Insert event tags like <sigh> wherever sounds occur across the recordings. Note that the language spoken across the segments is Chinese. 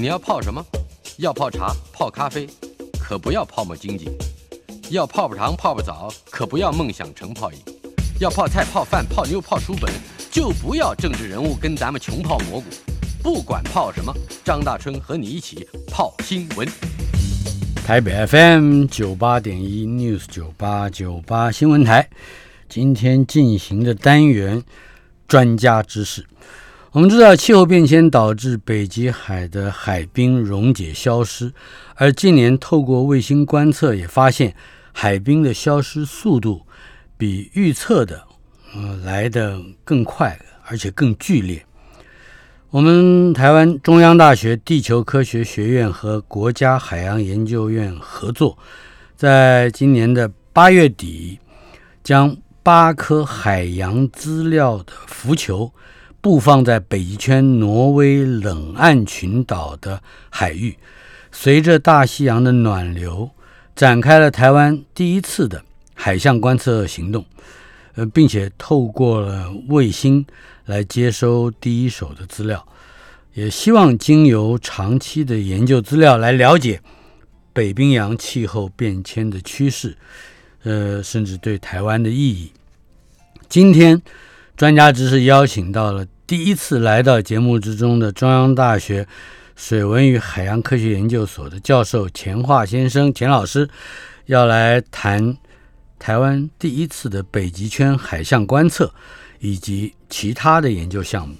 你要泡什么？要泡茶、泡咖啡，可不要泡沫经济；要泡泡糖、泡泡澡，可不要梦想成泡影；要泡菜、泡饭、泡妞、泡书本，就不要政治人物跟咱们穷泡蘑菇。不管泡什么，张大春和你一起泡新闻。台北 FM 九八点一 News 九八九八新闻台，今天进行的单元专家知识。我们知道，气候变迁导致北极海的海冰溶解消失，而近年透过卫星观测，也发现海冰的消失速度比预测的呃来得更快，而且更剧烈。我们台湾中央大学地球科学学院和国家海洋研究院合作，在今年的八月底，将八颗海洋资料的浮球。布放在北极圈挪威冷岸群岛的海域，随着大西洋的暖流，展开了台湾第一次的海象观测行动。呃，并且透过了卫星来接收第一手的资料，也希望经由长期的研究资料来了解北冰洋气候变迁的趋势，呃，甚至对台湾的意义。今天。专家只是邀请到了第一次来到节目之中的中央大学水文与海洋科学研究所的教授钱化先生，钱老师要来谈台湾第一次的北极圈海象观测以及其他的研究项目。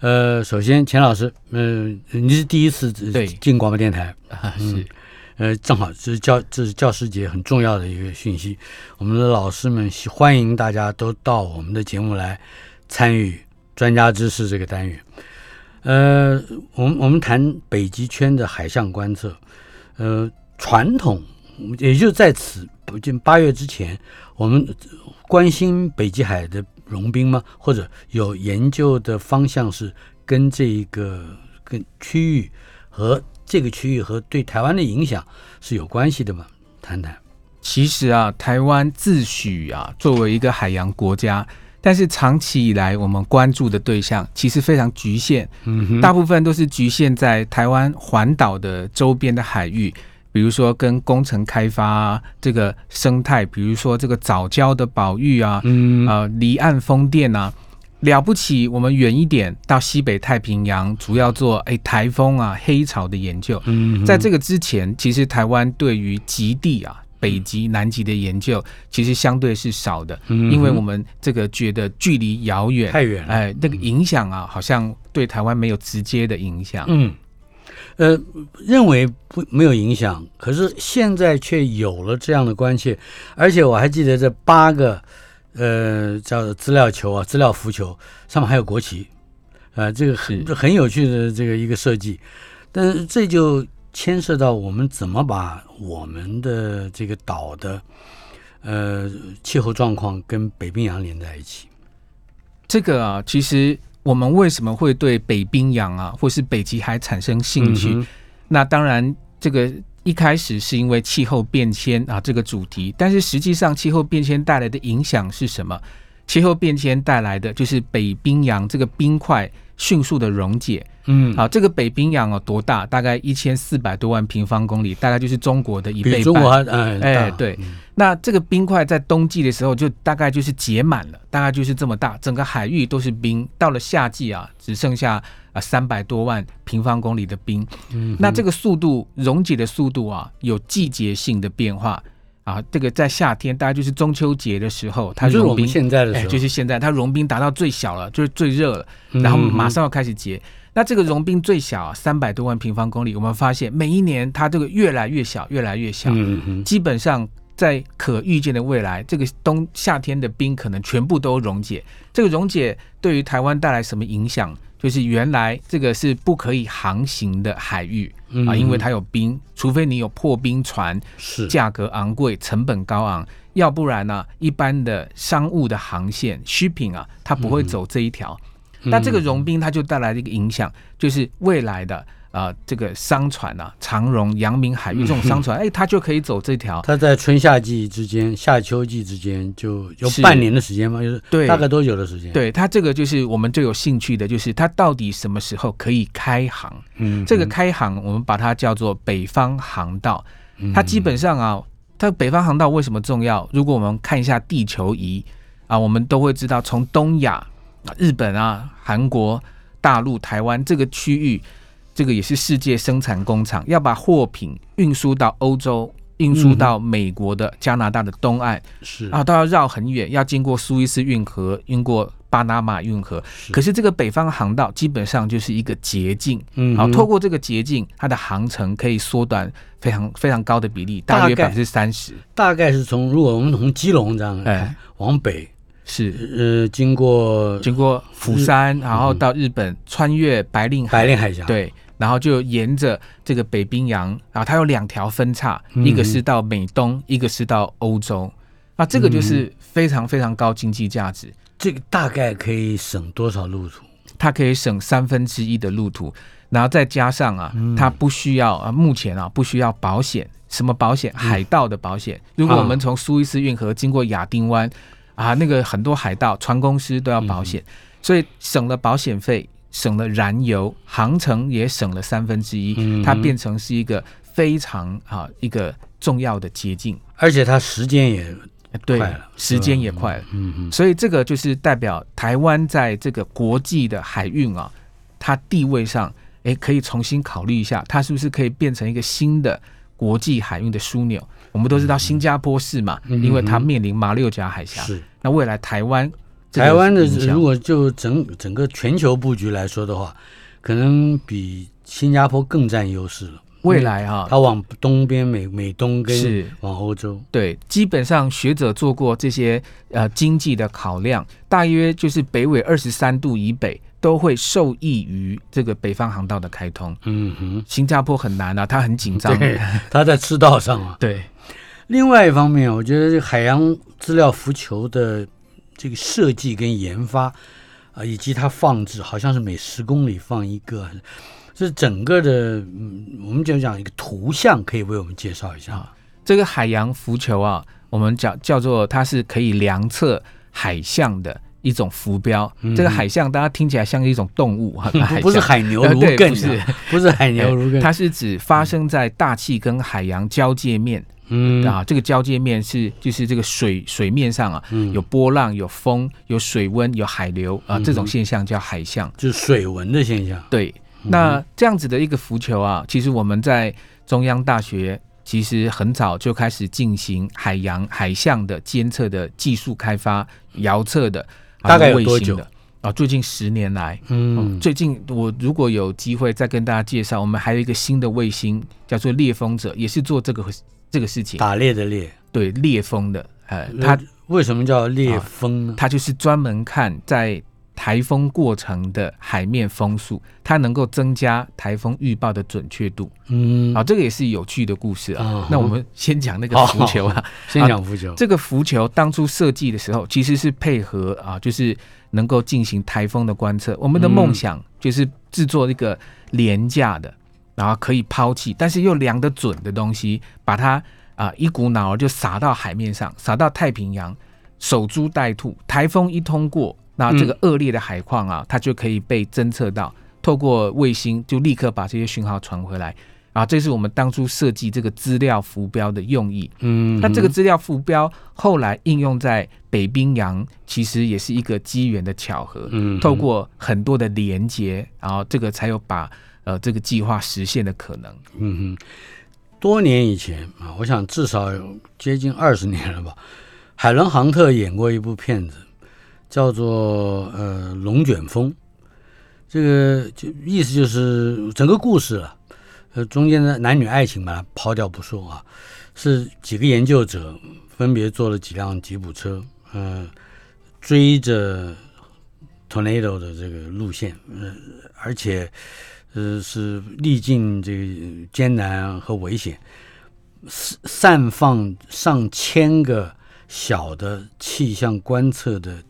呃，首先，钱老师，嗯，你是第一次对进广播电台啊，<laughs> 是。呃，正好这是教这是教师节很重要的一个讯息，我们的老师们欢迎大家都到我们的节目来参与专家知识这个单元。呃，我们我们谈北极圈的海象观测，呃，传统也就在此不近八月之前，我们关心北极海的融冰吗？或者有研究的方向是跟这一个跟区域和。这个区域和对台湾的影响是有关系的吗？谈谈。其实啊，台湾自诩啊作为一个海洋国家，但是长期以来我们关注的对象其实非常局限，嗯，大部分都是局限在台湾环岛的周边的海域，比如说跟工程开发啊这个生态，比如说这个早礁的保育啊，嗯啊离岸风电啊。了不起，我们远一点到西北太平洋，主要做哎台风啊黑潮的研究。嗯，在这个之前，其实台湾对于极地啊北极、南极的研究，其实相对是少的，因为我们这个觉得距离遥远太远，哎，那个影响啊，好像对台湾没有直接的影响。嗯，呃，认为不没有影响，可是现在却有了这样的关切，而且我还记得这八个。呃，叫资料球啊，资料浮球上面还有国旗，啊，这个很很有趣的这个一个设计，但是这就牵涉到我们怎么把我们的这个岛的呃气候状况跟北冰洋连在一起。这个啊，其实我们为什么会对北冰洋啊，或是北极海产生兴趣？那当然这个。一开始是因为气候变迁啊这个主题，但是实际上气候变迁带来的影响是什么？气候变迁带来的就是北冰洋这个冰块迅速的溶解。嗯，好，这个北冰洋哦多大？大概一千四百多万平方公里，大概就是中国的一倍半。中国还哎对。那这个冰块在冬季的时候就大概就是结满了，大概就是这么大，整个海域都是冰。到了夏季啊，只剩下啊三百多万平方公里的冰。嗯，那这个速度溶解的速度啊，有季节性的变化啊。这个在夏天，大概就是中秋节的时候，它融冰。现在的时候，就是现在，它融冰达到最小了，就是最热了，然后马上要开始结。那这个融冰最小三百多万平方公里，我们发现每一年它这个越来越小，越来越小。嗯基本上在可预见的未来，这个冬夏天的冰可能全部都溶解。这个溶解对于台湾带来什么影响？就是原来这个是不可以航行的海域啊，因为它有冰，除非你有破冰船，是。价格昂贵，成本高昂，要不然呢，一般的商务的航线需品啊，它不会走这一条。那这个融冰它就带来了一个影响，就是未来的啊、这个商船啊，长荣、阳明海运这种商船，哎，它就可以走这条。它在春夏季之间、夏秋季之间就有半年的时间吗？就是对大概多久的时间？，对它这个就是我们最有兴趣的，就是它到底什么时候可以开航？嗯，这个开航我们把它叫做北方航道。嗯它基本上啊，它北方航道为什么重要？如果我们看一下地球仪啊，我们都会知道，从东亚、啊日本啊、韩国、大陆、台湾这个区域，这个也是世界生产工厂，要把货品运输到欧洲。运输到美国的、加拿大的东岸是。啊，都要绕很远，要经过苏伊士运河，经过巴拿马运河。可是这个北方航道基本上就是一个捷径，好，嗯好透过这个捷径，它的航程可以缩短非常非常高的比例，大约百分之三十。大概是从如果我们从基隆这样哎看往北，是。呃，经过经过釜山，然后到日本，穿越白令海，白令海峡，，对，然后就沿着这个北冰洋，然后它有两条分叉，嗯一个是到美东，一个是到欧洲。那这个嗯就是非常非常高经济价值，这个大概可以省多少路途？它可以省三分之一的路途，然后再加上啊，嗯它不需要啊，目前啊不需要保险，什么保险？海盗的保险。如果我们从苏伊士运河经过亚丁湾啊，那个很多海盗船公司都要保险，所以省了保险费，省了燃油，航程也省了三分之一，嗯它变成是一个非常啊一个重要的捷径。而且它时间也，对快了，时间也快了。嗯嗯，所以这个就是代表台湾在这个国际的海运啊，它地位上，诶，可以重新考虑一下，它是不是可以变成一个新的国际海运的枢纽？我们都知道新加坡是嘛，嗯因为它面临马六甲海峡。是那未来台湾这个台湾的如果就整整个全球布局来说的话，可能比新加坡更占优势了。未来啊，它往东边美美东跟是往欧洲，对，基本上学者做过这些呃经济的考量，大约就是北纬二十三度以北都会受益于这个北方航道的开通。嗯哼，新加坡很难啊，它很紧张。对，<laughs> 它在赤道上啊。对另外一方面，我觉得海洋资料浮球的这个设计跟研发啊、以及它放置，好像是每十公里放一个，这整个的，嗯，我们就讲一个图像，可以为我们介绍一下。啊这个海洋浮球啊，我们叫叫做它是可以量测海象的一种浮标。嗯这个海象大家听起来像一种动物不是海牛呃如艮对不是啊，不是海牛如艮，<laughs> 它是指发生在大气跟海洋交界面、嗯啊，这个交界面是就是这个水水面上啊嗯有波浪、有风、有水温、有海流啊，嗯这种现象叫海象。就是水文的现象。对，那这样子的一个浮球啊，其实我们在中央大学其实很早就开始进行海洋海象的监测的技术开发、遥测的，啊大概有卫多久啊？最近十年来，嗯嗯，最近我如果有机会再跟大家介绍，我们还有一个新的卫星叫做猎风者，也是做这个这个事情，打猎的猎，对猎风的，呃，它它为什么叫猎风呢？它就是专门看在台风过程的海面风速，它能够增加台风预报的准确度。嗯，啊，这个也是有趣的故事啊。嗯那我们先讲那个浮球啊，<laughs> 先讲浮球。这个浮球当初设计的时候，其实是配合啊，就是能够进行台风的观测。我们的梦想就是制作一个廉价的，然后可以抛弃，但是又量得准的东西，把它啊一股脑儿就撒到海面上，撒到太平洋，守株待兔。台风一通过，那这个恶劣的海况啊，它就可以被侦测到，透过卫星就立刻把这些讯号传回来。啊，这是我们当初设计这个资料浮标的用意。嗯，那这个资料浮标后来应用在北冰洋，其实也是一个机缘的巧合。嗯透过很多的连接，然后这个才有把呃这个计划实现的可能。嗯哼，多年以前啊，我想至少有接近二十年了吧。海伦·杭特演过一部片子，叫做呃《龙卷风》，这个就意思就是整个故事了，呃中间的男女爱情把它抛掉不说啊，是几个研究者分别坐了几辆吉普车，呃追着 tornado 的这个路线，呃而且。呃，是历尽这个艰难和危险，散散放上千个小的气象观测的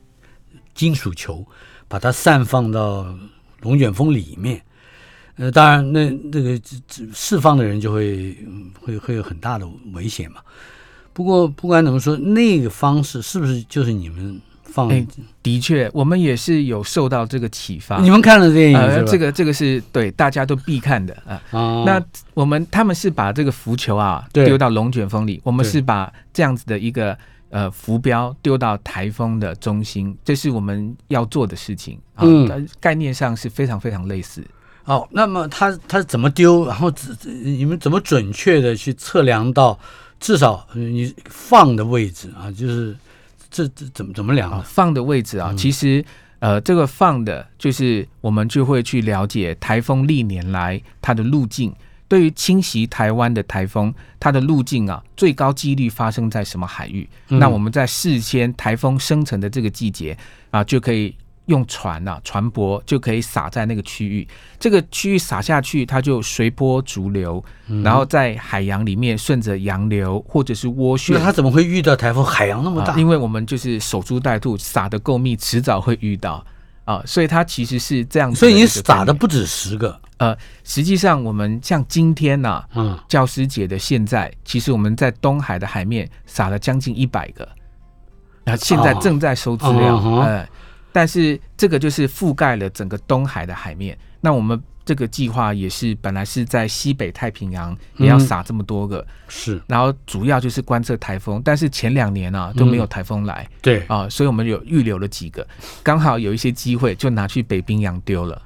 金属球，把它散放到龙卷风里面。呃，当然那那个释放的人就会会会有很大的危险嘛。不过不管怎么说，那个方式是不是就是你们放？哎的确，我们也是有受到这个启发。你们看了电影呃，这个这个是对大家都必看的啊。啊，那我们他们是把这个浮球啊丢到龙卷风里，我们是把这样子的一个呃浮标丢到台风的中心，这是我们要做的事情啊。嗯呃概念上是非常非常类似。哦，那么他他怎么丢？然后你们怎么准确的去测量到至少呃你放的位置啊？就是这这怎么怎么量啊，放的位置啊，其实呃，这个放的就是我们就会去了解台风历年来它的路径。对于侵袭台湾的台风，它的路径啊，最高几率发生在什么海域？嗯那我们在事先台风生成的这个季节啊，就可以用船啊船舶就可以撒在那个区域，这个区域撒下去，它就随波逐流，嗯。然后在海洋里面顺着洋流或者是涡旋。那他怎么会遇到台风？海洋那么大，啊，因为我们就是守株待兔，撒的够密，迟早会遇到。啊，所以它其实是这样子所以你。撒的不止十个，呃，实际上我们像今天呐、嗯，教师节的现在，其实我们在东海的海面撒了将近一百个，那现在正在收资料，呃，但是这个就是覆盖了整个东海的海面。那我们这个计划也是本来是在西北太平洋也要嗯撒这么多个，是然后主要就是观测台风，但是前两年啊都没有台风来。对，啊，所以我们有预留了几个，刚好有一些机会就拿去北冰洋丢了。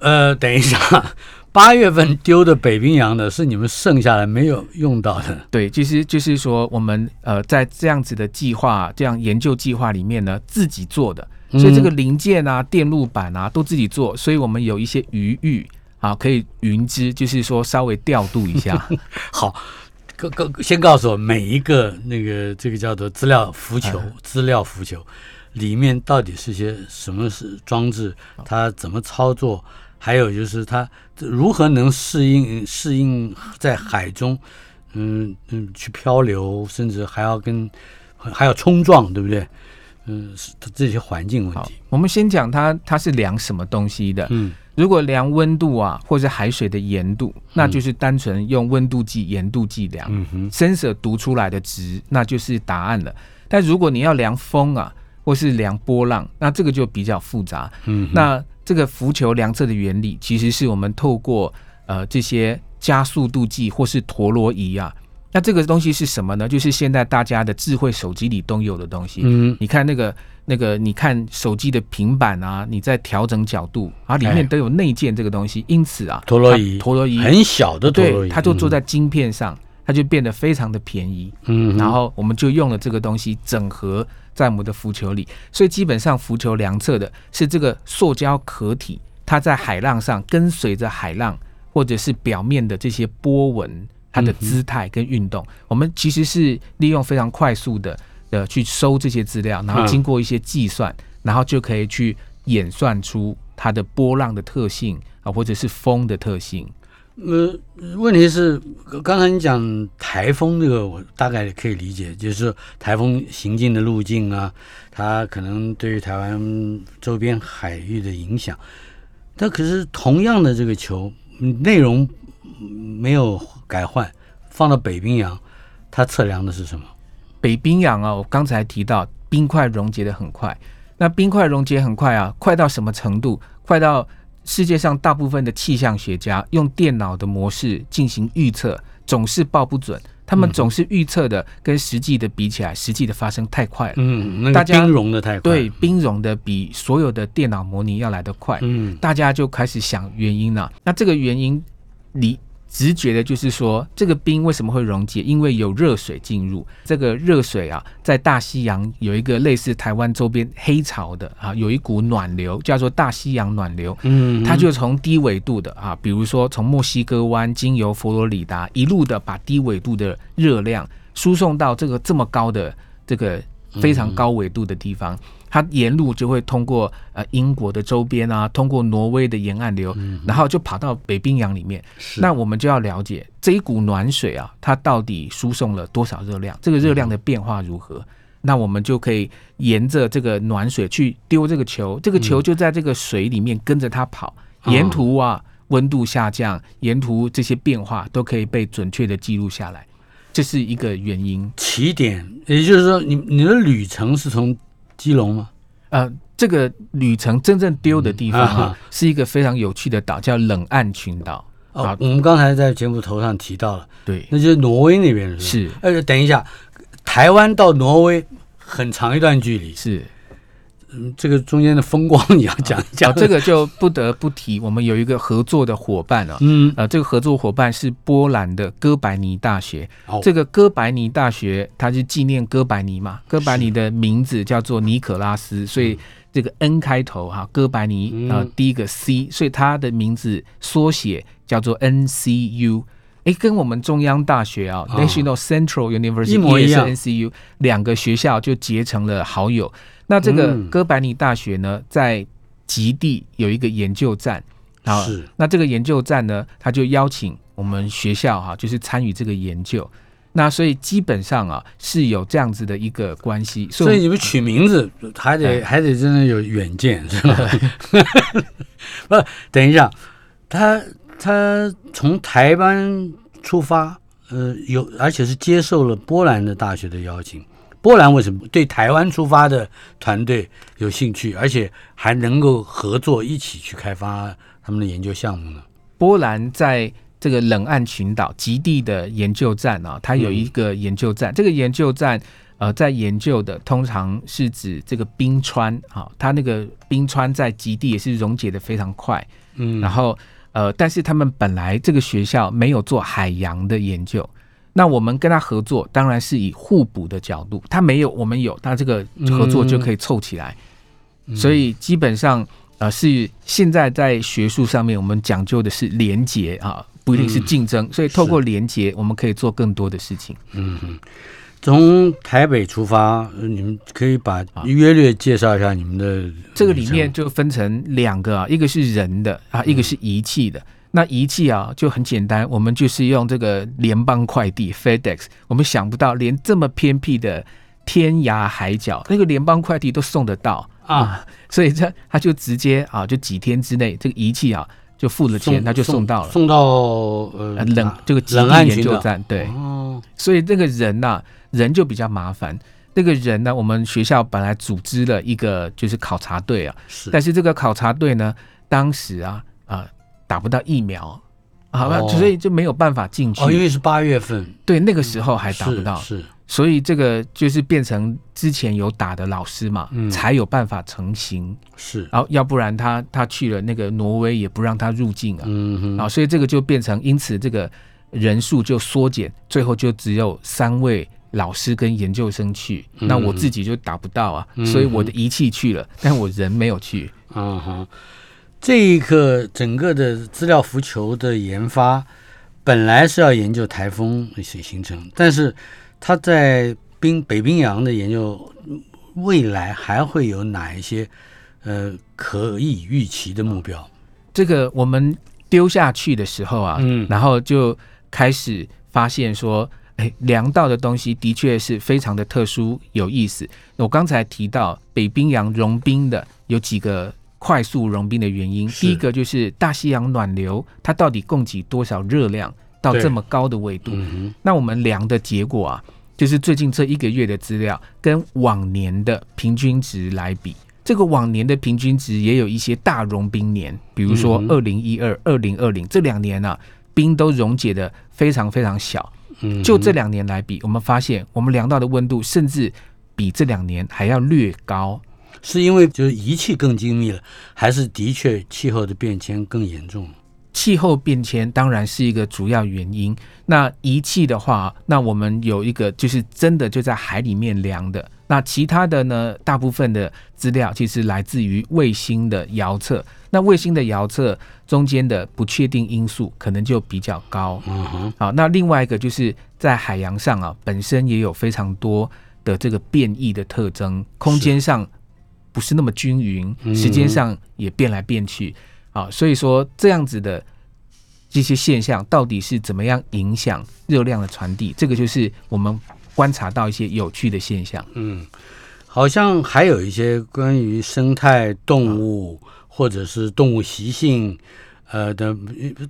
呃，等一下，<laughs> 八月份丢的北冰洋的是你们剩下来没有用到的，对，其实就是说我们呃在这样子的计划、这样研究计划里面呢，自己做的，所以这个零件啊、电路板啊都自己做，所以我们有一些余裕啊，可以云之，就是说稍微调度一下。<laughs> 好，告告先告诉我每一个那个这个叫做资料浮球，资料浮球里面到底是些什么是装置，它怎么操作，还有就是它如何能适应适应在海中，嗯嗯去漂流，甚至还要跟还要冲撞，对不对？嗯，是这些环境问好题。，我们先讲它它是量什么东西的。嗯如果量温度啊，或者海水的盐度，那就是单纯用温度计、盐度计量。嗯哼，sensor 读出来的值，那就是答案了。但如果你要量风啊，或是量波浪，那这个就比较复杂。嗯，那这个浮球量测的原理，其实是我们透过呃这些加速度计或是陀螺仪啊。那这个东西是什么呢？就是现在大家的智慧手机里都有的东西。嗯你看那个那个，你看手机的平板啊，你在调整角度啊，里面哎都有内建这个东西。因此啊，陀螺仪陀螺仪很小的陀螺对，仪，它就做在晶片上，它就变得非常的便宜。嗯，然后我们就用了这个东西整合在我们的浮球里，所以基本上浮球量测的是这个塑胶壳体，它在海浪上跟随着海浪或者是表面的这些波纹，它的姿态跟运动，我们其实是利用非常快速的呃去收这些资料，然后经过一些计算，然后就可以去演算出它的波浪的特性啊，或者是风的特性。呃，问题是刚才你讲台风这个，我大概可以理解，就是台风行进的路径啊，它可能对于台湾周边海域的影响。但可是同样的这个球嗯内容嗯没有改换，放到北冰洋，它测量的是什么？北冰洋啊，我刚才提到冰块溶解的很快，那冰块溶解很快啊，快到什么程度？快到世界上大部分的气象学家用电脑的模式进行预测，总是报不准。他们总是预测的跟实际的比起来，实际的发生太快了。嗯，那冰融的太快。对，，冰融的比所有的电脑模拟要来得快。嗯大家就开始想原因了。那这个原因，你直觉的就是说，这个冰为什么会溶解？因为有热水进入。这个热水啊，在大西洋有一个类似台湾周边黑潮的啊，有一股暖流叫做大西洋暖流。嗯，它就从低纬度的啊，比如说从墨西哥湾经由佛罗里达，一路的把低纬度的热量输送到这个这么高的这个非常高纬度的地方，它沿路就会通过呃英国的周边啊，通过挪威的沿岸流，然后就跑到北冰洋里面。那我们就要了解这一股暖水啊，它到底输送了多少热量，这个热量的变化如何？那我们就可以沿着这个暖水去丢这个球，这个球就在这个水里面跟着它跑，沿途啊，温度下降，沿途这些变化都可以被准确的记录下来，这是一个原因。起点，也就是说，你你的旅程是从基隆吗？呃，这个旅程真正丢的地方是一个非常有趣的岛，叫冷岸群岛。哦啊，我们刚才在节目头上提到了，对，那就是挪威那边的是吧？是呃，等一下，台湾到挪威很长一段距离，是。嗯，这个中间的风光你要讲一讲。哦，这个就不得不提，我们有一个合作的伙伴啊，嗯，呃，这个合作伙伴是波兰的哥白尼大学。哦这个哥白尼大学，它是纪念哥白尼嘛？哥白尼的名字叫做尼可拉斯，所以这个 N 开头哈，哥白尼啊呃第一个 C，所以它的名字缩写叫做 NCU。哎，跟我们中央大学啊、哦 National Central University 一模一样也是 NCU，两个学校就结成了好友。那这个嗯哥白尼大学呢，在极地有一个研究站，啊，是那这个研究站呢，他就邀请我们学校哈、就是参与这个研究。那所以基本上啊是有这样子的一个关系，所以你们取名字还得哎还得真的有远见，是吧？<laughs> <laughs> 不，等一下，他他从台湾出发，呃，有而且是接受了波兰的大学的邀请。波兰为什么对台湾出发的团队有兴趣，而且还能够合作一起去开发他们的研究项目呢？波兰在这个冷岸群岛极地的研究站啊，它有一个研究站，这个研究站呃在研究的通常是指这个冰川啊，它那个冰川在极地也是溶解的非常快，嗯，然后呃，但是他们本来这个学校没有做海洋的研究。那我们跟他合作，当然是以互补的角度，他没有，我们有，他这个合作就可以凑起来。所以基本上，呃，是现在在学术上面，我们讲究的是连结啊，不一定是竞争。所以透过连结，我们可以做更多的事情。嗯从台北出发，呃你们可以把约略介绍一下你们的这个里面就分成两个啊，一个是人的啊，一个是仪器的。那仪器啊就很简单，我们就是用这个联邦快递 FedEx，我们想不到连这么偏僻的天涯海角，那个联邦快递都送得到啊，<laughs> 所以这他就直接啊，就几天之内，这个仪器啊就付了钱，他就送到了。送到呃呃冷这个极冷岸群岛。究站，对，哦，所以这个人呐、人就比较麻烦。那个人呢，我们学校本来组织了一个就是考察队啊，是。但是这个考察队呢，当时啊啊、打不到疫苗，好吧，哦。所以就没有办法进去。哦，因为是八月份，对，那个时候还打不到，是是。所以这个就是变成之前有打的老师嘛，嗯。才有办法成型。是，然后要不然他他去了那个挪威也不让他入境啊，嗯哼，啊，所以这个就变成，因此这个人数就缩减，最后就只有三位老师跟研究生去，嗯。那我自己就打不到啊，所以我的仪器去了，但我人没有去。嗯哼，这一个整个的资料浮球的研发，本来是要研究台风形形成，但是它在冰北冰洋的研究，未来还会有哪一些呃可以预期的目标？这个我们丢下去的时候啊，嗯然后就开始发现说，哎，量到的东西的确是非常的特殊有意思。我刚才提到北冰洋融冰的有几个快速融冰的原因，第一个就是大西洋暖流，它到底供给多少热量到这么高的纬度？嗯那我们量的结果啊，就是最近这一个月的资料跟往年的平均值来比。这个往年的平均值也有一些大融冰年，比如说嗯二零一二、二零二零这两年啊，冰都溶解的非常非常小。就这两年来比，我们发现我们量到的温度甚至比这两年还要略高。是因为就是仪器更精密了，还是的确气候的变迁更严重？气候变迁当然是一个主要原因。那仪器的话，那我们有一个就是真的就在海里面量的。那其他的呢，大部分的资料其实来自于卫星的遥测。那卫星的遥测中间的不确定因素可能就比较高。嗯哼，好，那另外一个就是在海洋上啊，本身也有非常多的这个变异的特征，空间上不是那么均匀，嗯时间上也变来变去啊，所以说这样子的这些现象到底是怎么样影响热量的传递，这个就是我们观察到一些有趣的现象。嗯，好像还有一些关于生态动物或者是动物习性，呃的，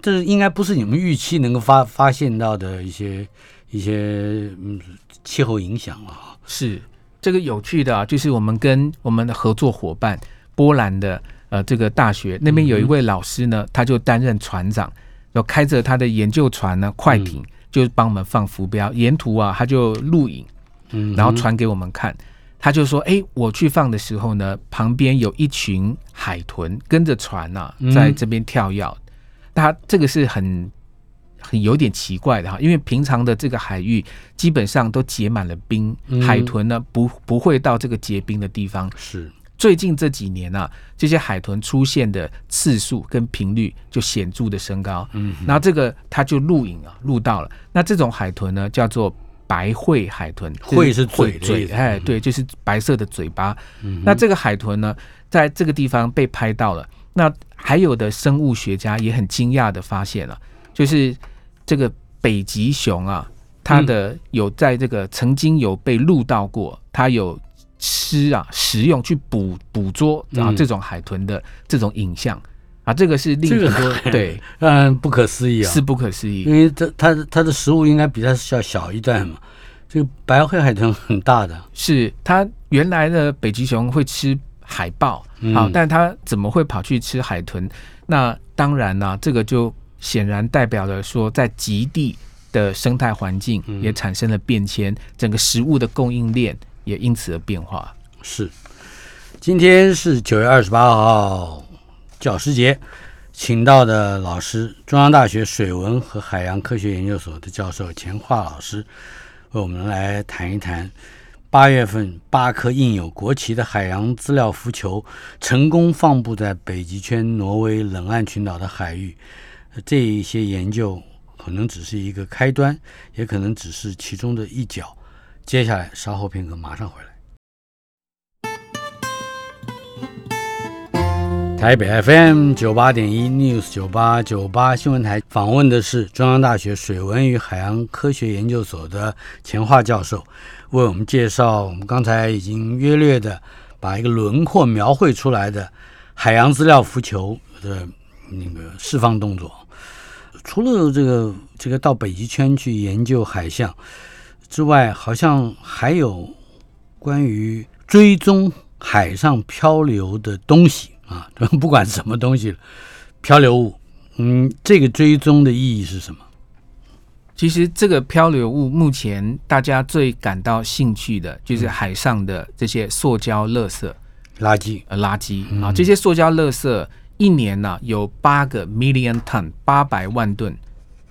这应该不是你们预期能够发发现到的一些一些嗯气候影响了哈。是这个有趣的啊，就是我们跟我们的合作伙伴波兰的呃这个大学那边有一位老师呢，他就担任船长，然后开着他的研究船呢快艇，就帮我们放浮标，沿途啊他就录影，嗯，然后传给我们看。他就说：“哎，我去放的时候呢，旁边有一群海豚跟着船呐、在这边跳跃。他这个是很很有点奇怪的哈，因为平常的这个海域基本上都结满了冰，嗯海豚呢不不会到这个结冰的地方。是最近这几年啊，这些海豚出现的次数跟频率就显著的升高。嗯，然后这个它就录影啊，录到了。那这种海豚呢，叫做白喙海豚，喙是嘴嘴哎，对，就是白色的嘴巴。嗯那这个海豚呢，在这个地方被拍到了。那还有的生物学家也很惊讶的发现了，就是这个北极熊啊，它的有在这个曾经有被录到过，它有吃啊食用去捕捕捉啊嗯这种海豚的这种影像啊，这个是令这个很多 <laughs> 对让人不可思议啊，是不可思议因。为它它它的食物应该比它小小一段嘛。这个白黑海豚很大的，是它原来的北极熊会吃海豹，嗯好、但它怎么会跑去吃海豚？那当然啦、这个就显然代表了说，在极地的生态环境嗯也产生了变迁，整个食物的供应链也因此而变化。是。今天是九月二十八号，教师节，请到的老师，中央大学水文和海洋科学研究所的教授钱化老师，为我们来谈一谈八月份八颗印有国旗的海洋资料浮球成功放布在北极圈挪威冷岸群岛的海域，呃这一些研究可能只是一个开端，也可能只是其中的一角。接下来稍后片刻，马上回来。台北 FM 九八点一 News 九八九八新闻台访问的是中央大学水文与海洋科学研究所的钱化教授，为我们介绍我们刚才已经约略的把一个轮廓描绘出来的海洋资料浮球的那个释放动作。除了这个这个到北极圈去研究海象之外，好像还有关于追踪海上漂流的东西啊，不管什么东西，漂流物，嗯，这个追踪的意义是什么？其实这个漂流物目前大家最感到兴趣的就是海上的这些塑胶垃圾。垃圾，呃垃圾啊，这些塑胶垃圾一年呢、有八个 million ton 八百万吨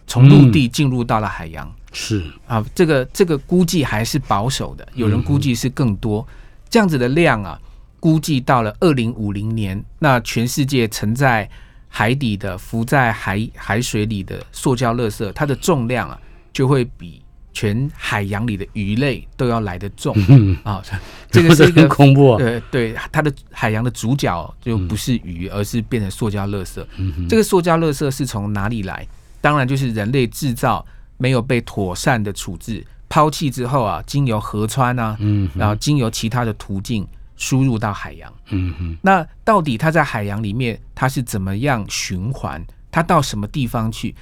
从陆地进入到了海洋、是，啊，这个这个估计还是保守的，有人估计是更多、这样子的量啊，估计到了二零五零年，那全世界沉在海底的浮在海海水里的塑胶垃圾，它的重量啊就会比全海洋里的鱼类都要来得重嗯，啊，这个是一 <laughs> 很个恐怖、啊，呃，对，它的海洋的主角就不是鱼，而是变成塑胶垃圾。嗯这个塑胶垃圾是从哪里来？当然就是人类制造，没有被妥善的处置，抛弃之后啊，经由河川啊，嗯然后经由其他的途径输入到海洋。嗯嗯那到底它在海洋里面它是怎么样循环？它到什么地方去？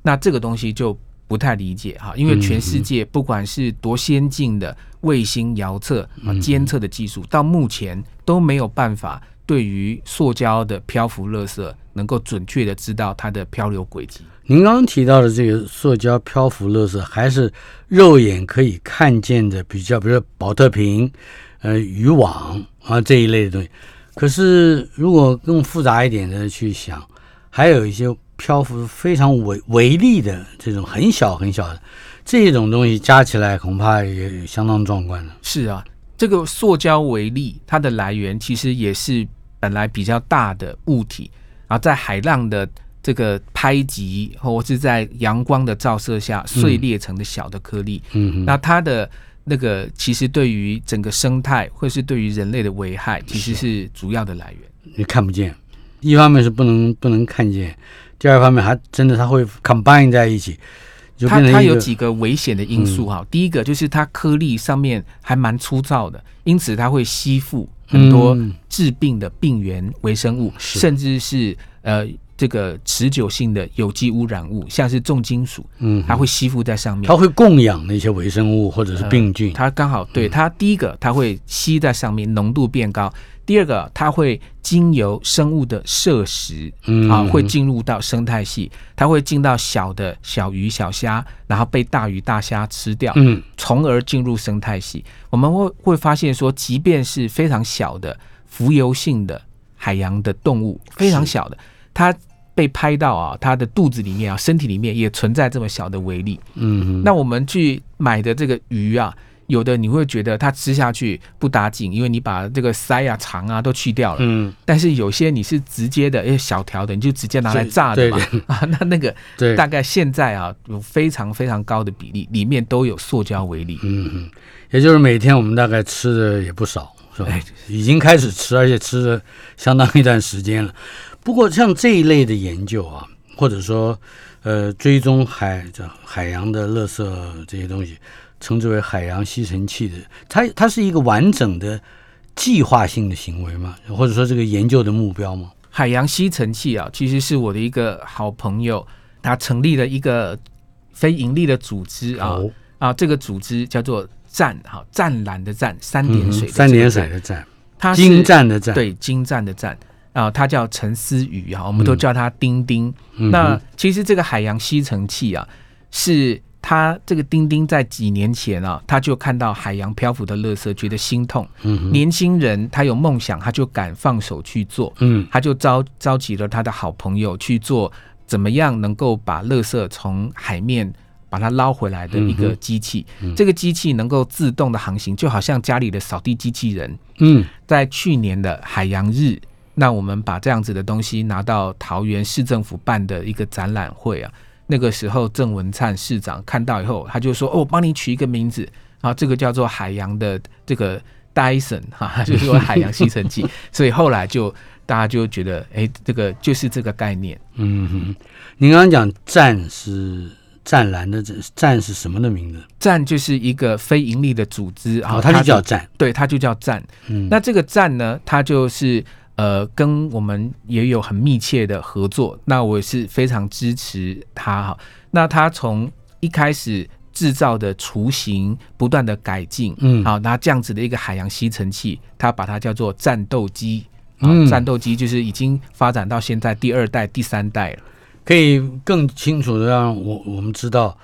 那这个东西就不太理解哈，因为全世界不管是多先进的卫星遥测啊监测的技术，到目前都没有办法对于塑胶的漂浮垃圾能够准确的知道它的漂流轨迹。您刚刚提到的这个塑胶漂浮垃圾，还是肉眼可以看见的，比较，比如说保特瓶、呃渔网啊这一类的东西。可是如果更复杂一点的去想，还有一些漂浮非常微微粒的这种很小很小的这种东西，加起来恐怕也相当壮观了。是啊，这个塑胶微粒，它的来源其实也是本来比较大的物体，然后在海浪的这个拍击，或是在阳光的照射下碎裂成的小的颗粒。嗯哼，那它的那个其实对于整个生态，或是对于人类的危害，其实是主要的来源。你看不见，一方面是不能不能看见，第二方面还真的它会 combine 在一起，它它有几个危险的因素哈，第一个就是它颗粒上面还蛮粗糙的，因此它会吸附很多嗯。致病的病原微生物，是。甚至是呃这个持久性的有机污染物，像是重金属，嗯，它会吸附在上面它。会供养那些微生物或者是病菌。它刚好对它第一个，它会吸在上面，浓度变高；第二个，它会经由生物的摄食，嗯啊，会进入到生态系，它会进到小的小鱼、小虾，然后被大鱼大虾吃掉，嗯从而进入生态系。我们会会发现说，即便是非常小的浮游性的海洋的动物，非常小的，它被拍到啊，它的肚子里面啊，身体里面也存在这么小的微粒。嗯那我们去买的这个鱼啊，有的你会觉得它吃下去不打紧，因为你把这个鳃啊、肠啊都去掉了。嗯，但是有些你是直接的，哎，小条的，你就直接拿来炸的嘛。啊，<laughs> 那那个对，大概现在啊，有非常非常高的比例，里面都有塑胶微粒。嗯嗯，也就是每天我们大概吃的也不少，是吧哎？已经开始吃，而且吃了相当一段时间了。不过像这一类的研究啊，或者说呃追踪海这海洋的垃圾这些东西，称之为海洋吸尘器的，它它是一个完整的计划性的行为吗？或者说这个研究的目标吗？海洋吸尘器啊，其实是我的一个好朋友，他成立了一个非盈利的组织啊、哦啊，这个组织叫做湛哈湛蓝的湛三点水的、嗯三点水，的湛，它是精湛的湛，，对精湛的湛啊，他叫陈思宇啊，我们都叫他丁丁。嗯那其实这个海洋吸尘器啊，是他这个丁丁在几年前啊，他就看到海洋漂浮的垃圾，觉得心痛。嗯年轻人他有梦想，他就敢放手去做。嗯他就召召集了他的好朋友去做怎么样能够把垃圾从海面把它捞回来的一个机器。这个机器能够自动的航行，就好像家里的扫地机器人。嗯在去年的海洋日，那我们把这样子的东西拿到桃园市政府办的一个展览会啊。那个时候，郑文灿市长看到以后，他就说：“哦，我帮你取一个名字啊，这个叫做海洋的这个 Dyson 哈、<laughs> 就是说海洋吸尘器。”所以后来就大家就觉得，哎，这个就是这个概念。嗯哼，您刚刚讲站是湛蓝的湛，湛是什么的名字？站就是一个非盈利的组织啊，哦，它就叫湛。对，它就叫站。嗯，那这个站呢，它就是呃，跟我们也有很密切的合作。那我也是非常支持他哈。那他从一开始制造的雏形，不断的改进，嗯好，那这样子的一个海洋吸尘器，他把它叫做战斗机。啊嗯，战斗机就是已经发展到现在第二代、第三代了。可以更清楚的让我我们知道，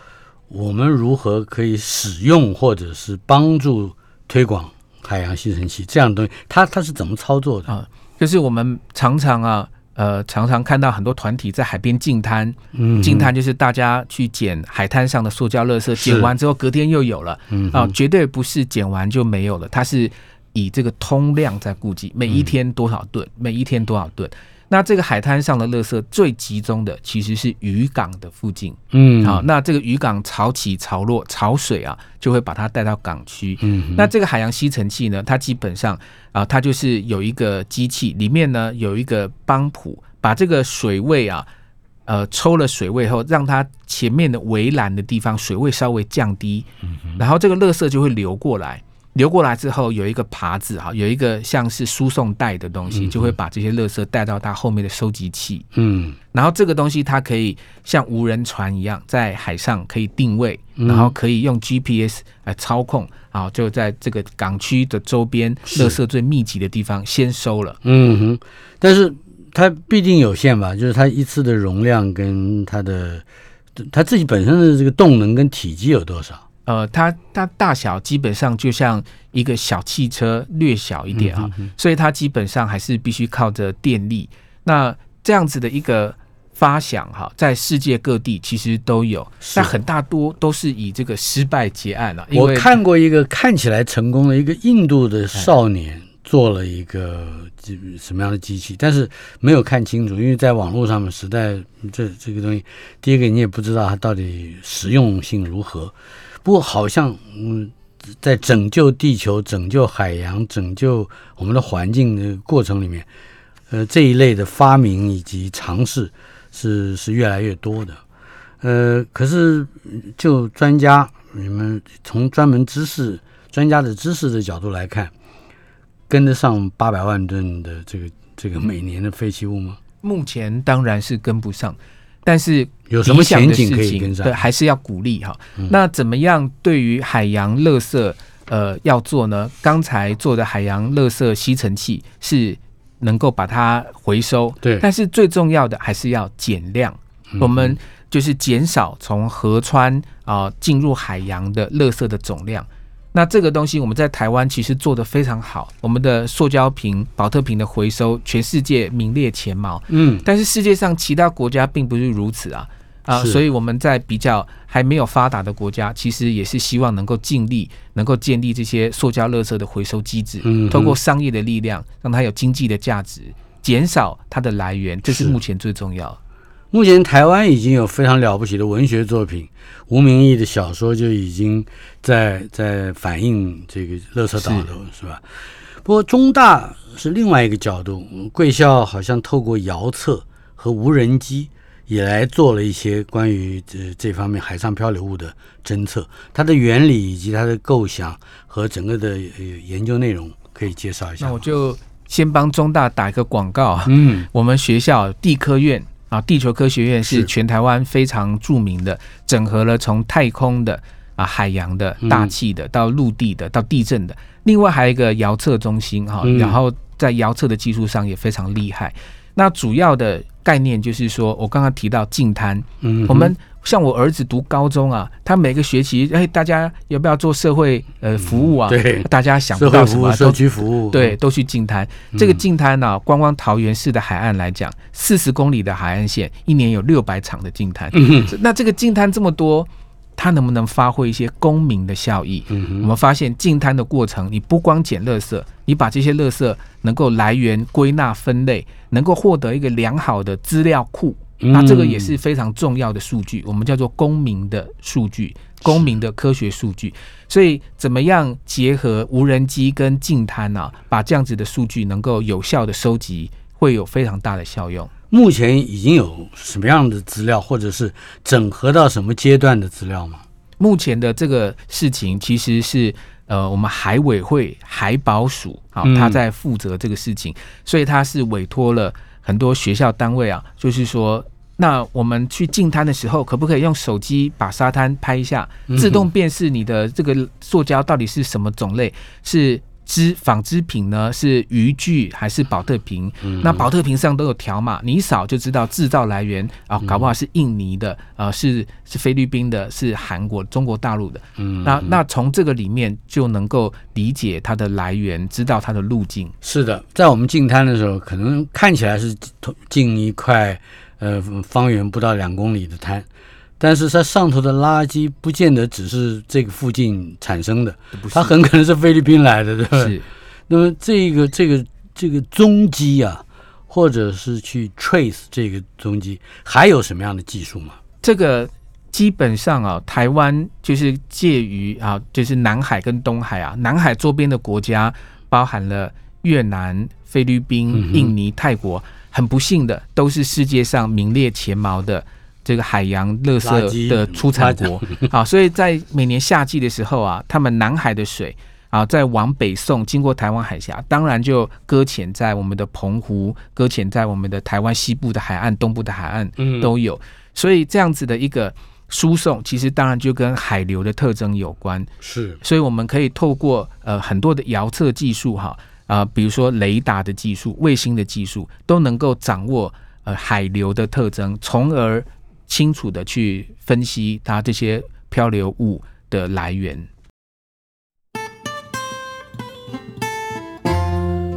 我们如何可以使用或者是帮助推广海洋吸尘器这样的东西，它它是怎么操作的？啊就是我们常常啊，呃，常常看到很多团体在海边净滩，嗯。净滩就是大家去捡海滩上的塑胶垃圾，捡完之后隔天又有了，嗯啊，绝对不是捡完就没有了，它是以这个通量在估计，每一天多少吨，每一天多少吨。那这个海滩上的垃圾最集中的其实是渔港的附近，嗯。好，那这个渔港潮起潮落，潮水啊就会把它带到港区。嗯那这个海洋吸尘器呢，它基本上啊，它就是有一个机器，里面呢有一个帮浦，把这个水位啊，呃，抽了水位后，让它前面的围栏的地方水位稍微降低，然后这个垃圾就会流过来。流过来之后，有一个耙子哈，有一个像是输送带的东西，就会把这些垃圾带到它后面的收集器。嗯然后这个东西它可以像无人船一样在海上可以定位，嗯然后可以用 GPS 来操控，啊，就在这个港区的周边是垃圾最密集的地方先收了。嗯哼，但是它必定有限吧？就是它一次的容量跟它的它自己本身的这个动能跟体积有多少？呃，它它大小基本上就像一个小汽车，略小一点啊，所以它基本上还是必须靠着电力。那这样子的一个发想哈，在世界各地其实都有，是但很大多都是以这个失败结案了、因我看过一个看起来成功的一个印度的少年做了一个机什么样的机器，但是没有看清楚，因为在网络上面实在这这个东西，第一个你也不知道它到底实用性如何。不过好像嗯，在拯救地球、拯救海洋、拯救我们的环境的过程里面，呃，这一类的发明以及尝试是是越来越多的。呃，可是就专家，你们从专门知识、专家的知识的角度来看，跟得上八百万吨的这个这个每年的废弃物吗？目前当然是跟不上，但是有什么前景可以跟上对，？还是要鼓励哈。嗯那怎么样对于海洋垃圾呃要做呢？刚才做的海洋垃圾吸尘器是能够把它回收，对但是最重要的还是要减量。嗯我们就是减少从河川啊、进入海洋的垃圾的总量。那这个东西我们在台湾其实做的非常好，我们的塑胶瓶、保特瓶的回收全世界名列前茅。嗯，但是世界上其他国家并不是如此啊。啊、是。所以我们在比较还没有发达的国家，其实也是希望能够尽力能够建立这些塑胶垃圾的回收机制，嗯哼。透过商业的力量，让它有经济的价值，减少它的来源，这是是。目前最重要的。目前台湾已经有非常了不起的文学作品，吴明义的小说就已经在在反映这个乐色岛了是吧？不过中大是另外一个角度，贵校好像透过遥测和无人机也来做了一些关于这这方面海上漂流物的侦测，它的原理以及它的构想和整个的呃研究内容，可以介绍一下。那我就先帮中大打一个广告啊，嗯我们学校地科院啊，地球科学院是是。全台湾非常著名的，整合了从太空的啊、海洋的、嗯。大气的到陆地的到地震的，另外还有一个遥测中心哈、嗯。然后在遥测的技术上也非常厉害。那主要的概念就是说，我刚刚提到近滩，嗯，我们像我儿子读高中啊，他每个学期，哎，大家要不要做社会呃服务啊？嗯对大家想不到什么，社都区服务，对，都去净滩。嗯这个净滩呢，光光桃园市的海岸来讲，四十公里的海岸线，一年有六百场的净滩。嗯那这个净滩这么多，它能不能发挥一些公民的效益？我们发现净滩的过程，你不光捡垃圾，你把这些垃圾能够来源归纳分类，能够获得一个良好的资料库。嗯那这个也是非常重要的数据，我们叫做公民的数据，公民的科学数据。所以，怎么样结合无人机跟净滩啊，把这样子的数据能够有效的收集，会有非常大的效用。目前已经有什么样的资料，或者是整合到什么阶段的资料吗？目前的这个事情其实是呃，我们海委会海保署啊嗯，他在负责这个事情，所以他是委托了很多学校单位啊，就是说。那我们去进滩的时候，可不可以用手机把沙滩拍一下，嗯自动辨识你的这个塑胶到底是什么种类？是织纺织品呢？是渔具还是保特瓶？嗯那保特瓶上都有条码，你一扫就知道制造来源啊，嗯搞不好是印尼的，呃，是是菲律宾的，是韩国、中国大陆的。嗯那那从这个里面就能够理解它的来源，知道它的路径。是的，在我们进滩的时候，可能看起来是进一块呃方圆不到两公里的滩，但是它上头的垃圾不见得只是这个附近产生的，它很可能是菲律宾来的，对吧？是那么这个这个这个踪迹啊，或者是去 trace 这个踪迹，还有什么样的技术吗？这个基本上啊，台湾就是介于啊，就是南海跟东海啊，南海周边的国家包含了越南、菲律嗯宾、印尼、泰国，很不幸的都是世界上名列前茅的。这个海洋垃垃圾。圾的出产国。<laughs> 啊，所以在每年夏季的时候啊，他们南海的水啊，在往北送，经过台湾海峡，当然就搁浅在我们的澎湖，搁浅在我们的台湾西部的海岸、东部的海岸嗯。都有。所以这样子的一个输送，其实当然就跟海流的特征有关。是。所以我们可以透过呃很多的遥测技术哈啊、比如说雷达的技术、卫星的技术，都能够掌握呃海流的特征，从而清楚的去分析它这些漂流物的来源。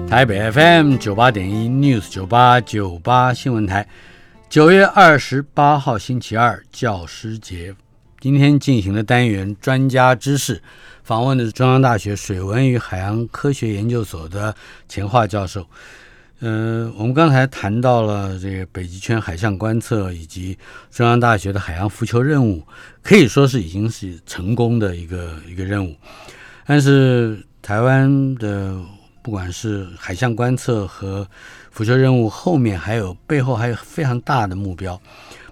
台北 FM 九八点一 News 九八九八新闻台，九月二十八号星期二教师节，今天进行的单元专家知识，访问的是中央大学水文与海洋科学研究所的钱化教授。呃，我们刚才谈到了这个北极圈海象观测以及中央大学的海洋浮球任务，可以说是已经是成功的一个一个任务。但是台湾的不管是海象观测和浮球任务后面还有背后还有非常大的目标，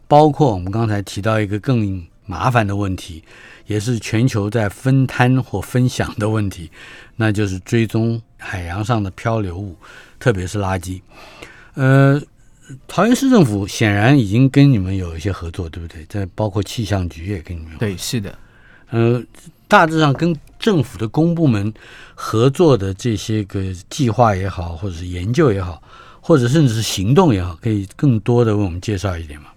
包括我们刚才提到一个更麻烦的问题，也是全球在分摊或分享的问题，那就是追踪海洋上的漂流物，特别是垃圾。呃，桃园市政府显然已经跟你们有一些合作，对不对？在包括气象局也跟你们有。对，是的。呃，大致上跟政府的公部门合作的这些个计划也好，或者是研究也好，或者甚至是行动也好，可以更多的为我们介绍一点吗？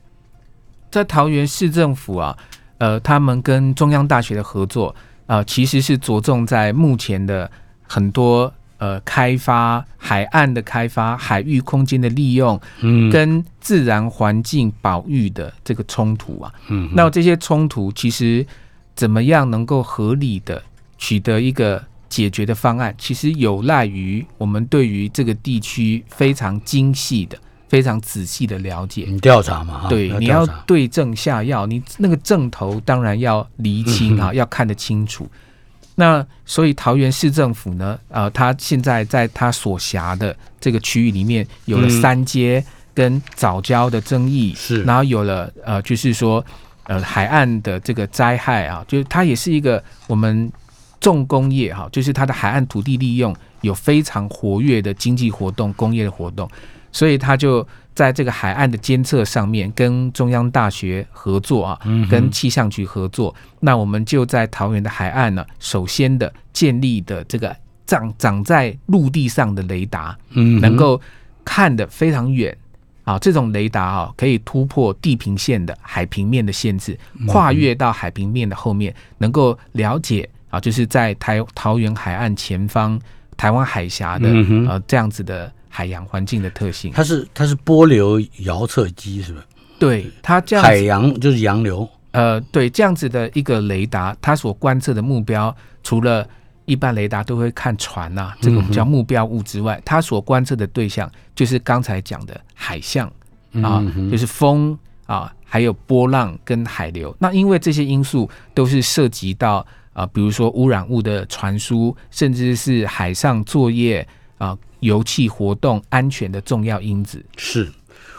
在桃园市政府啊，呃，他们跟中央大学的合作啊，其实是着重在目前的很多呃开发海岸的开发、海域空间的利用，嗯，跟自然环境保育的这个冲突啊。嗯，那这些冲突其实怎么样能够合理的取得一个解决的方案，其实有赖于我们对于这个地区非常精细的、非常仔细的了解。你调查嘛？哈对，你要对症下药，你那个症头当然要厘清啊，<laughs> 要看得清楚。那所以桃园市政府呢，呃，它现在在它所辖的这个区域里面，有了嗯。三阶跟早教的争议，是。然后有了呃，就是说呃海岸的这个灾害啊，就是它也是一个我们重工业哈、就是它的海岸土地利用有非常活跃的经济活动、工业的活动，所以他就在这个海岸的监测上面跟中央大学合作啊，跟气象局合作。那我们就在桃园的海岸呢，首先的建立的这个长长在陆地上的雷达，嗯能够看得非常远。啊，这种雷达啊，可以突破地平线的海平面的限制，嗯跨越到海平面的后面，能够了解啊，就是在台桃园海岸前方、台湾海峡的、呃这样子的海洋环境的特性。它是它是波流遥测机是吧？对它这样海，洋就是洋流，呃，对这样子的一个雷达，它所观测的目标，除了一般雷达都会看船呐、这个我们叫目标物之外，它所观测的对象就是刚才讲的海象啊，嗯就是风啊，还有波浪跟海流。那因为这些因素都是涉及到啊，比如说污染物的传输，甚至是海上作业啊、油气活动安全的重要因子。是。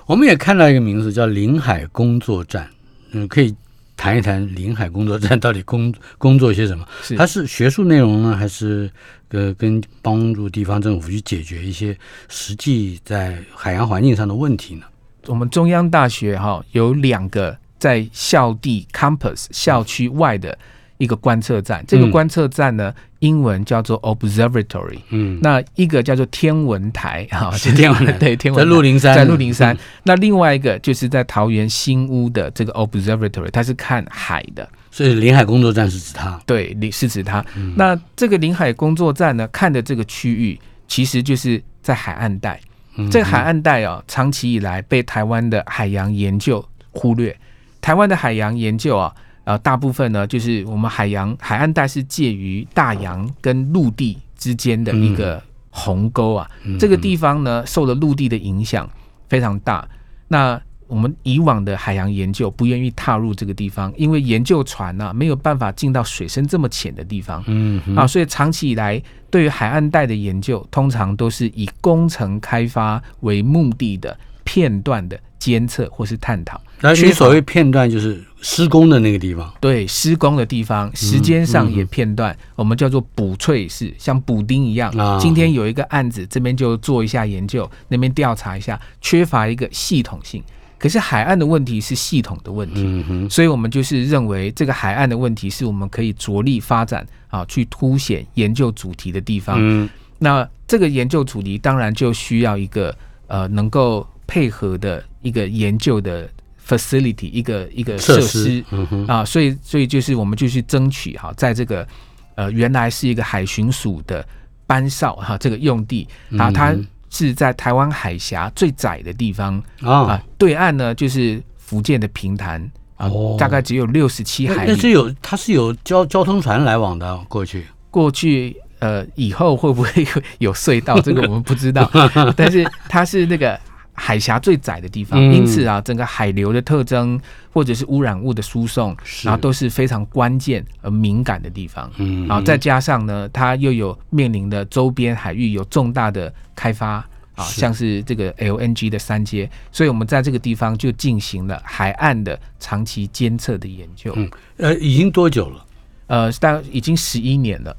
我们也看到一个名字叫临海工作站，嗯，可以谈一谈临海工作站到底工 <laughs> 工作些什么？是它是学术内容呢，还是呃跟帮助地方政府去解决一些实际在海洋环境上的问题呢？我们中央大学哈、有两个在校地 campus 校区外的一个观测站，这个嗯。观测站呢，英文叫做 observatory，嗯，那一个叫做天文台哈，是天文台。<laughs> 对天文在鹿林山，在鹿林山。嗯。那另外一个就是在桃园新屋的这个 observatory，它是看海的，所以临海工作站是指它。对，你是指它。嗯。那这个临海工作站呢，看的这个区域其实就是在海岸带。嗯这个海岸带哦，长期以来被台湾的海洋研究忽略。台湾的海洋研究啊，呃，大部分呢就是我们海洋海岸带是介于大洋跟陆地之间的一个鸿沟啊。嗯这个地方呢，受了陆地的影响非常大。那我们以往的海洋研究不愿意踏入这个地方，因为研究船呢、没有办法进到水深这么浅的地方。嗯啊，所以长期以来对于海岸带的研究，通常都是以工程开发为目的的片段的监测或是探讨。那你所谓片段就是施工的那个地方，对施工的地方，时间上也片段，我们叫做补脆式，像补丁一样。啊今天有一个案子，这边就做一下研究，那边调查一下，缺乏一个系统性。可是海岸的问题是系统的问题，嗯，所以我们就是认为这个海岸的问题是我们可以着力发展啊，去凸显研究主题的地方。嗯那这个研究主题当然就需要一个呃能够配合的一个研究的 facility，一个一个设设施。啊，所以所以就是我们就去争取哈，在这个呃原来是一个海巡署的班哨哈这个用地啊，嗯它是在台湾海峡最窄的地方啊。啊，，对岸呢就是福建的平潭啊哦，大概只有六十七海里。那那是有它是有交交通船来往的啊过去，过去呃以后会不会有隧道，这个我们不知道，<laughs> 但是它是那个海峡最窄的地方，嗯因此啊，整个海流的特征或者是污染物的输送，是然后都是非常关键而敏感的地方。嗯然后，再加上呢，它又有面临的周边海域有重大的开发啊，像是这个 LNG 的三阶，所以我们在这个地方就进行了海岸的长期监测的研究。嗯呃，已经多久了？呃，大概已经十一年了。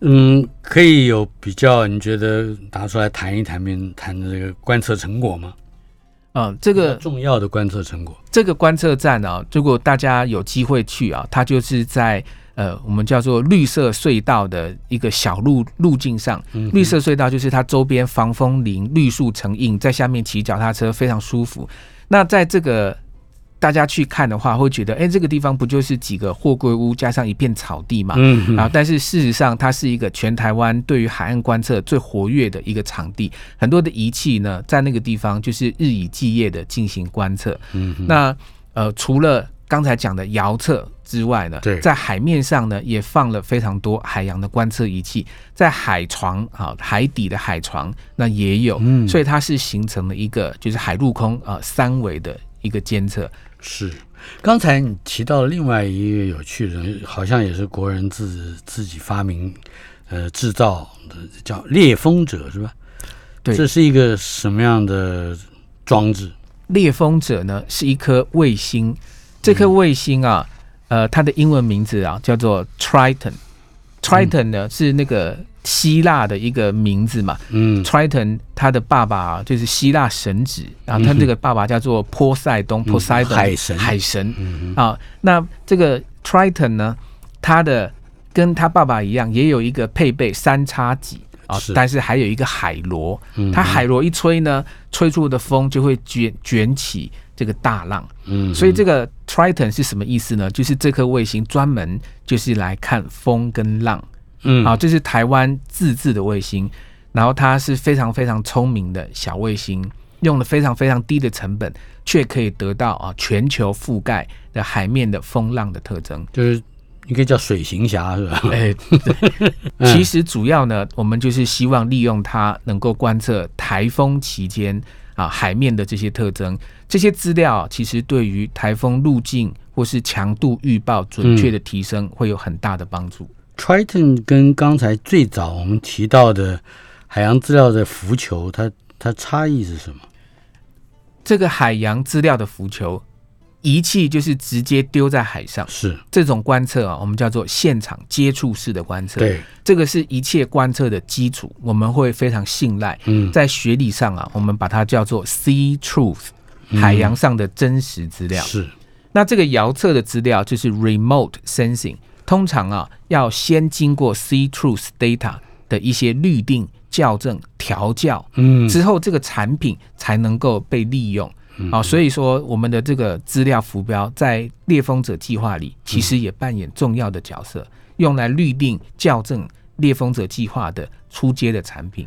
嗯，可以有比较，你觉得拿出来谈一谈面谈的这个观测成果吗？嗯，这个重要的观测成果。这个观测站啊，如果大家有机会去啊，它就是在呃，我们叫做绿色隧道的一个小路路径上。绿色隧道就是它周边防风林、绿树成荫，在下面骑脚踏车非常舒服。那在这个大家去看的话，会觉得，哎，这个地方不就是几个货柜屋加上一片草地嘛？嗯，啊，但是事实上，它是一个全台湾对于海岸观测最活跃的一个场地，很多的仪器呢，在那个地方就是日以继夜的进行观测。嗯，那呃，除了刚才讲的遥测之外呢，对，在海面上呢，也放了非常多海洋的观测仪器，在海床啊，海底的海床那也有，嗯，所以它是形成了一个就是海陆空啊三维的一个监测。是，刚才你提到另外一个有趣的，好像也是国人自自己发明、呃制造的，叫猎风者是吧？对，这是一个什么样的装置？猎风者呢，是一颗卫星，这颗卫星啊，呃，它的英文名字啊叫做 Triton。Triton 呢是那个。希腊的一个名字嘛，嗯，Triton，他的爸爸就是希腊神祇，然后他这个爸爸叫做波塞冬，Poseidon，海神，海神，啊，那这个 Triton 呢，他的跟他爸爸一样，也有一个配备三叉戟啊，但是还有一个海螺，他海螺一吹呢，吹出的风就会卷卷起这个大浪，嗯，所以这个 Triton 是什么意思呢？就是这颗卫星专门就是来看风跟浪。嗯，好，这是台湾自制的卫星，然后它是非常非常聪明的小卫星，用了非常非常低的成本，却可以得到啊全球覆盖的海面的风浪的特征，就是应该叫水行侠是吧？哎，<laughs> 其实主要呢，我们就是希望利用它能够观测台风期间啊海面的这些特征，这些资料其实对于台风路径或是强度预报准确的提升会有很大的帮助。Triton 跟刚才最早我们提到的海洋资料的浮球，它它差异是什么？这个海洋资料的浮球仪器就是直接丢在海上，是这种观测啊，我们叫做现场接触式的观测。对，这个是一切观测的基础，我们会非常信赖。嗯，在学理上啊，我们把它叫做 Sea Truth，海洋上的真实资料。是，那这个遥测的资料就是 Remote Sensing。通常啊，要先经过 Sea Truth Data 的一些预定、校正、调教，嗯，之后这个产品才能够被利用啊。所以说，我们的这个资料浮标在猎风者计划里，其实也扮演重要的角色，用来预定、校正猎风者计划的出街的产品。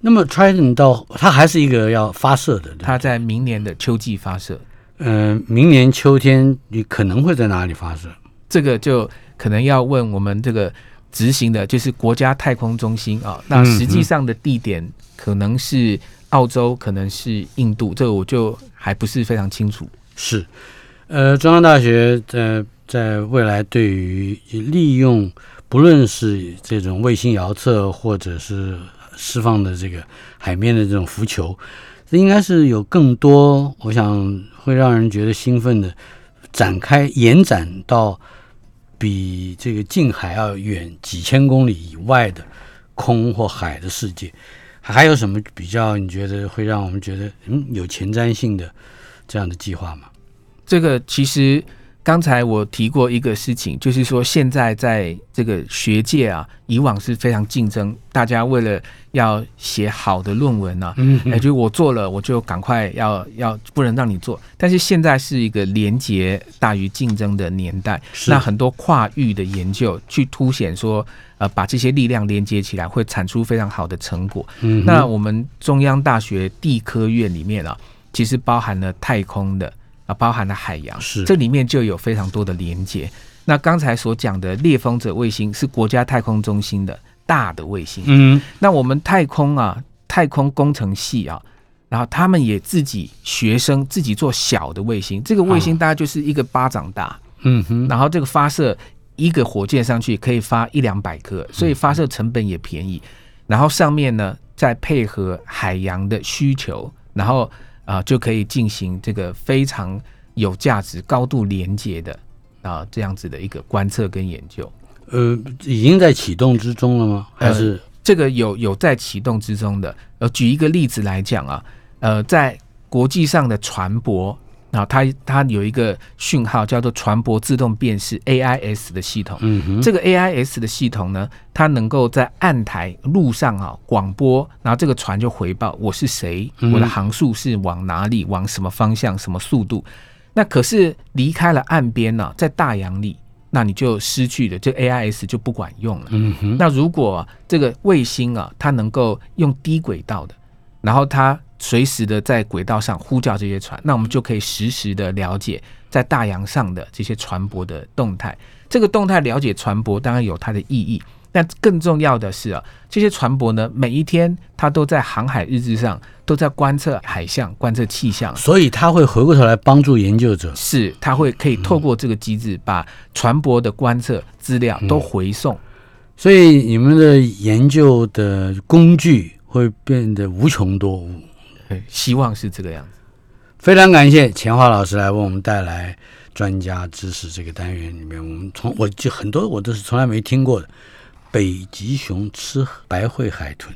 那么 Triton 到它还是一个要发射的，它在明年的秋季发射。嗯，明年秋天你可能会在哪里发射？这个就。可能要问我们这个执行的，就是国家太空中心啊。那实际上的地点可能是澳洲，可能是印度，这个我就还不是非常清楚。是，呃，中央大学在在未来对于利用不论是这种卫星遥测，或者是释放的这个海面的这种浮球，这应该是有更多，我想会让人觉得兴奋的展开延展到。比这个近海要远几千公里以外的空或海的世界，还有什么比较？你觉得会让我们觉得嗯有前瞻性的这样的计划吗？这个其实。刚才我提过一个事情，就是说现在在这个学界啊，以往是非常竞争，大家为了要写好的论文呢，嗯，哎，就我做了，我就赶快要要，不能让你做。但是现在是一个廉洁大于竞争的年代，那很多跨域的研究去凸显说，呃，把这些力量连接起来，会产出非常好的成果。嗯，那我们中央大学地科院里面啊，其实包含了太空的。啊，包含了海洋，是。这里面就有非常多的连接。那刚才所讲的猎风者卫星是国家太空中心的大的卫星，嗯，那我们太空啊，太空工程系啊，然后他们也自己学生自己做小的卫星，这个卫星大概就是一个巴掌大，嗯哼，然后这个发射一个火箭上去可以发一两百颗，所以发射成本也便宜。然后上面呢再配合海洋的需求，然后。啊，就可以进行这个非常有价值、高度连接的啊这样子的一个观测跟研究。呃，已经在启动之中了吗？还是这个有有在启动之中的？呃，举一个例子来讲啊，呃，在国际上的船舶。啊，它它有一个讯号叫做船舶自动辨识 AIS 的系统。嗯哼，这个 AIS 的系统呢，它能够在岸台路上啊广播，然后这个船就回报我是谁，我的航速是往哪里，往什么方向，什么速度。那可是离开了岸边呢，在大洋里，那你就失去了，这 AIS 就不管用了。嗯哼，那如果这个卫星啊，它能够用低轨道的，然后它随时的在轨道上呼叫这些船，那我们就可以实时的了解在大洋上的这些船舶的动态。这个动态了解船舶当然有它的意义，但更重要的是啊，这些船舶呢，每一天它都在航海日志上都在观测海象、观测气象，所以它会回过头来帮助研究者。是它会可以透过这个机制把船舶的观测资料都回送。所以你们的研究的工具会变得无穷多 <laughs> 希望是这个样子。非常感谢钱华老师来为我们带来专家知识这个单元里面，我们从我就很多我都是从来没听过的，北极熊吃白喙海豚。